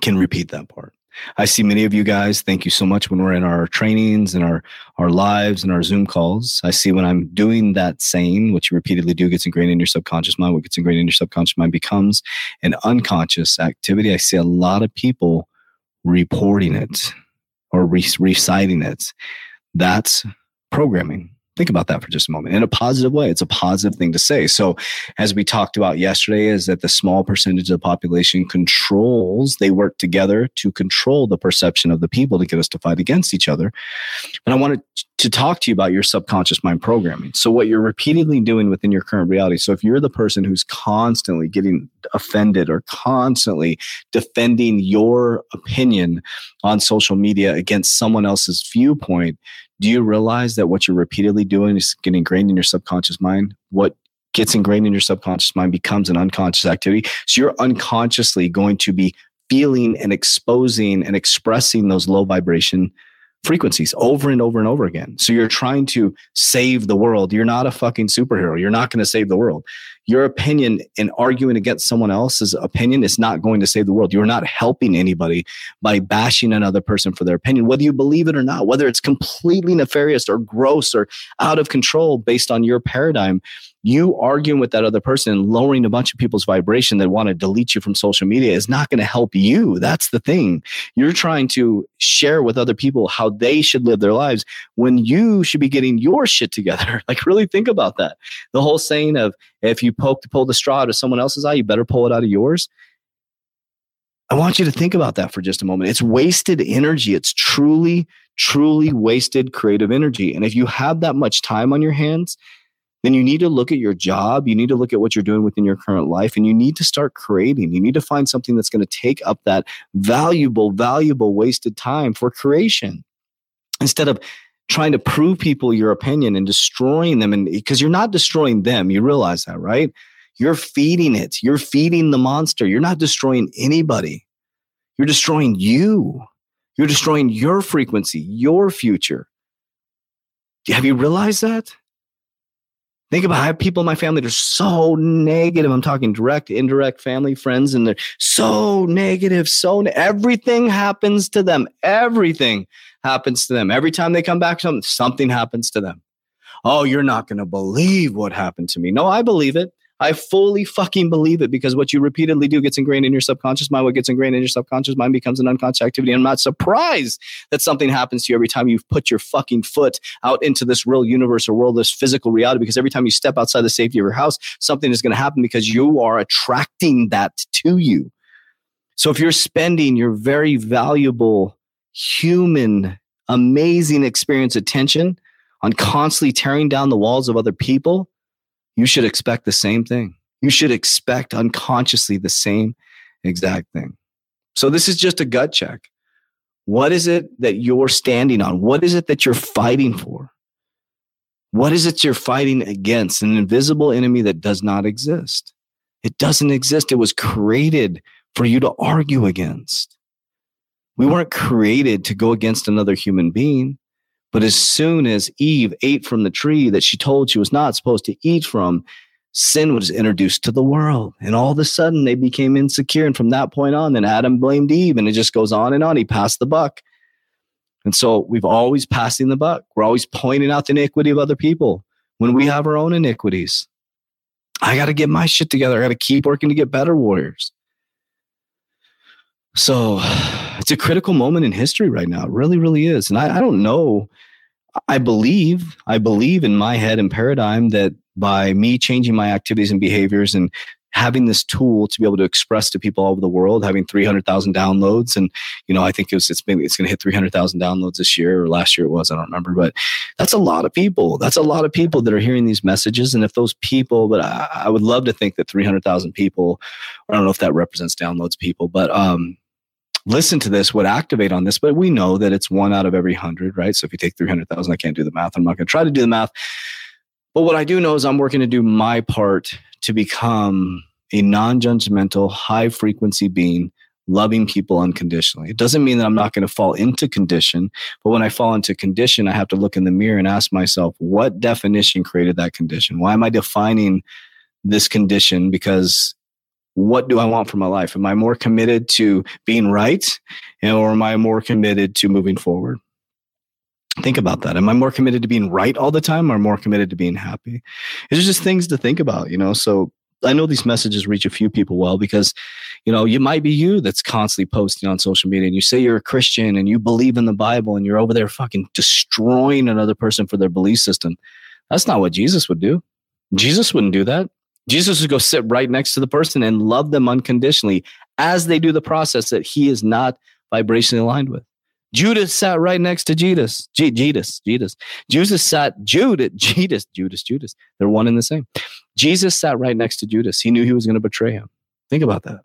can repeat that part. I see many of you guys. Thank you so much when we're in our trainings and our our lives and our Zoom calls. I see when I'm doing that saying, what you repeatedly do gets ingrained in your subconscious mind. What gets ingrained in your subconscious mind becomes an unconscious activity. I see a lot of people reporting it or re- reciting it. That's programming. Think about that for just a moment in a positive way. It's a positive thing to say. So, as we talked about yesterday, is that the small percentage of the population controls, they work together to control the perception of the people to get us to fight against each other. And I wanted to talk to you about your subconscious mind programming. So, what you're repeatedly doing within your current reality. So, if you're the person who's constantly getting offended or constantly defending your opinion on social media against someone else's viewpoint, do you realize that what you're repeatedly doing is getting ingrained in your subconscious mind? What gets ingrained in your subconscious mind becomes an unconscious activity. So you're unconsciously going to be feeling and exposing and expressing those low vibration frequencies over and over and over again. So you're trying to save the world. You're not a fucking superhero. You're not going to save the world. Your opinion in arguing against someone else's opinion is not going to save the world. You're not helping anybody by bashing another person for their opinion, whether you believe it or not, whether it's completely nefarious or gross or out of control based on your paradigm you arguing with that other person and lowering a bunch of people's vibration that want to delete you from social media is not going to help you. That's the thing. You're trying to share with other people how they should live their lives when you should be getting your shit together. like, really think about that. The whole saying of if you poke to pull the straw out of someone else's eye, you better pull it out of yours. I want you to think about that for just a moment. It's wasted energy. It's truly, truly wasted creative energy. And if you have that much time on your hands, then you need to look at your job. You need to look at what you're doing within your current life and you need to start creating. You need to find something that's going to take up that valuable, valuable wasted time for creation instead of trying to prove people your opinion and destroying them. And because you're not destroying them, you realize that, right? You're feeding it. You're feeding the monster. You're not destroying anybody. You're destroying you. You're destroying your frequency, your future. Have you realized that? Think about how people in my family that are so negative. I'm talking direct, indirect family, friends, and they're so negative. So ne- everything happens to them. Everything happens to them. Every time they come back, something, something happens to them. Oh, you're not going to believe what happened to me. No, I believe it. I fully fucking believe it because what you repeatedly do gets ingrained in your subconscious mind. What gets ingrained in your subconscious mind becomes an unconscious activity. I'm not surprised that something happens to you every time you put your fucking foot out into this real universe or world, this physical reality, because every time you step outside the safety of your house, something is going to happen because you are attracting that to you. So if you're spending your very valuable human, amazing experience attention on constantly tearing down the walls of other people, you should expect the same thing. You should expect unconsciously the same exact thing. So, this is just a gut check. What is it that you're standing on? What is it that you're fighting for? What is it you're fighting against? An invisible enemy that does not exist. It doesn't exist. It was created for you to argue against. We weren't created to go against another human being. But as soon as Eve ate from the tree that she told she was not supposed to eat from, sin was introduced to the world. And all of a sudden they became insecure. And from that point on, then Adam blamed Eve. And it just goes on and on. He passed the buck. And so we've always passing the buck. We're always pointing out the iniquity of other people when we have our own iniquities. I got to get my shit together. I got to keep working to get better warriors. So it's a critical moment in history right now. It really, really is. And I, I don't know. I believe, I believe in my head and paradigm that by me changing my activities and behaviors and having this tool to be able to express to people all over the world, having 300,000 downloads. And, you know, I think it was, it's been, it's going to hit 300,000 downloads this year or last year it was, I don't remember, but that's a lot of people. That's a lot of people that are hearing these messages. And if those people, but I, I would love to think that 300,000 people, I don't know if that represents downloads people, but, um, listen to this would activate on this, but we know that it's one out of every hundred, right? So if you take 300,000, I can't do the math. I'm not going to try to do the math. But what I do know is I'm working to do my part to become a non judgmental, high frequency being, loving people unconditionally. It doesn't mean that I'm not going to fall into condition, but when I fall into condition, I have to look in the mirror and ask myself, what definition created that condition? Why am I defining this condition? Because what do I want for my life? Am I more committed to being right or am I more committed to moving forward? Think about that. Am I more committed to being right all the time or more committed to being happy? It's just things to think about, you know? So I know these messages reach a few people well because, you know, you might be you that's constantly posting on social media and you say you're a Christian and you believe in the Bible and you're over there fucking destroying another person for their belief system. That's not what Jesus would do. Jesus wouldn't do that. Jesus would go sit right next to the person and love them unconditionally as they do the process that he is not vibrationally aligned with. Judas sat right next to Judas. G- Judas, Judas. Jesus sat Judas, Judas, Judas, Judas. They're one and the same. Jesus sat right next to Judas. He knew he was going to betray him. Think about that.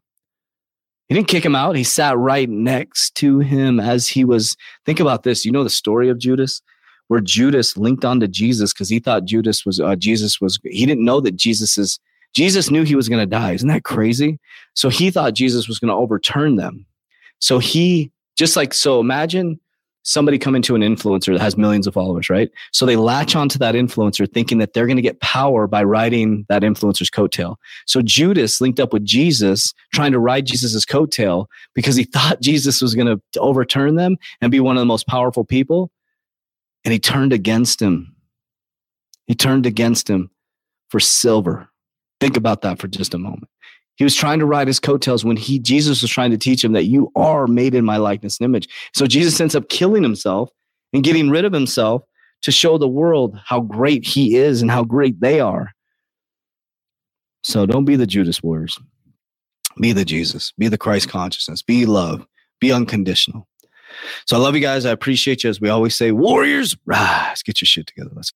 He didn't kick him out. He sat right next to him as he was. Think about this. You know the story of Judas? where Judas linked onto Jesus because he thought Judas was uh, Jesus was he didn't know that Jesus is Jesus knew he was going to die. Isn't that crazy? So he thought Jesus was going to overturn them. So he just like so imagine somebody coming to an influencer that has millions of followers, right? So they latch onto that influencer thinking that they're going to get power by riding that influencer's coattail. So Judas linked up with Jesus trying to ride Jesus's coattail because he thought Jesus was going to overturn them and be one of the most powerful people and he turned against him. He turned against him for silver. Think about that for just a moment. He was trying to ride his coattails when he Jesus was trying to teach him that you are made in my likeness and image. So Jesus ends up killing himself and getting rid of himself to show the world how great he is and how great they are. So don't be the Judas warriors. Be the Jesus. Be the Christ consciousness. Be love. Be unconditional. So I love you guys. I appreciate you. As we always say, Warriors, rise, get your shit together. Let's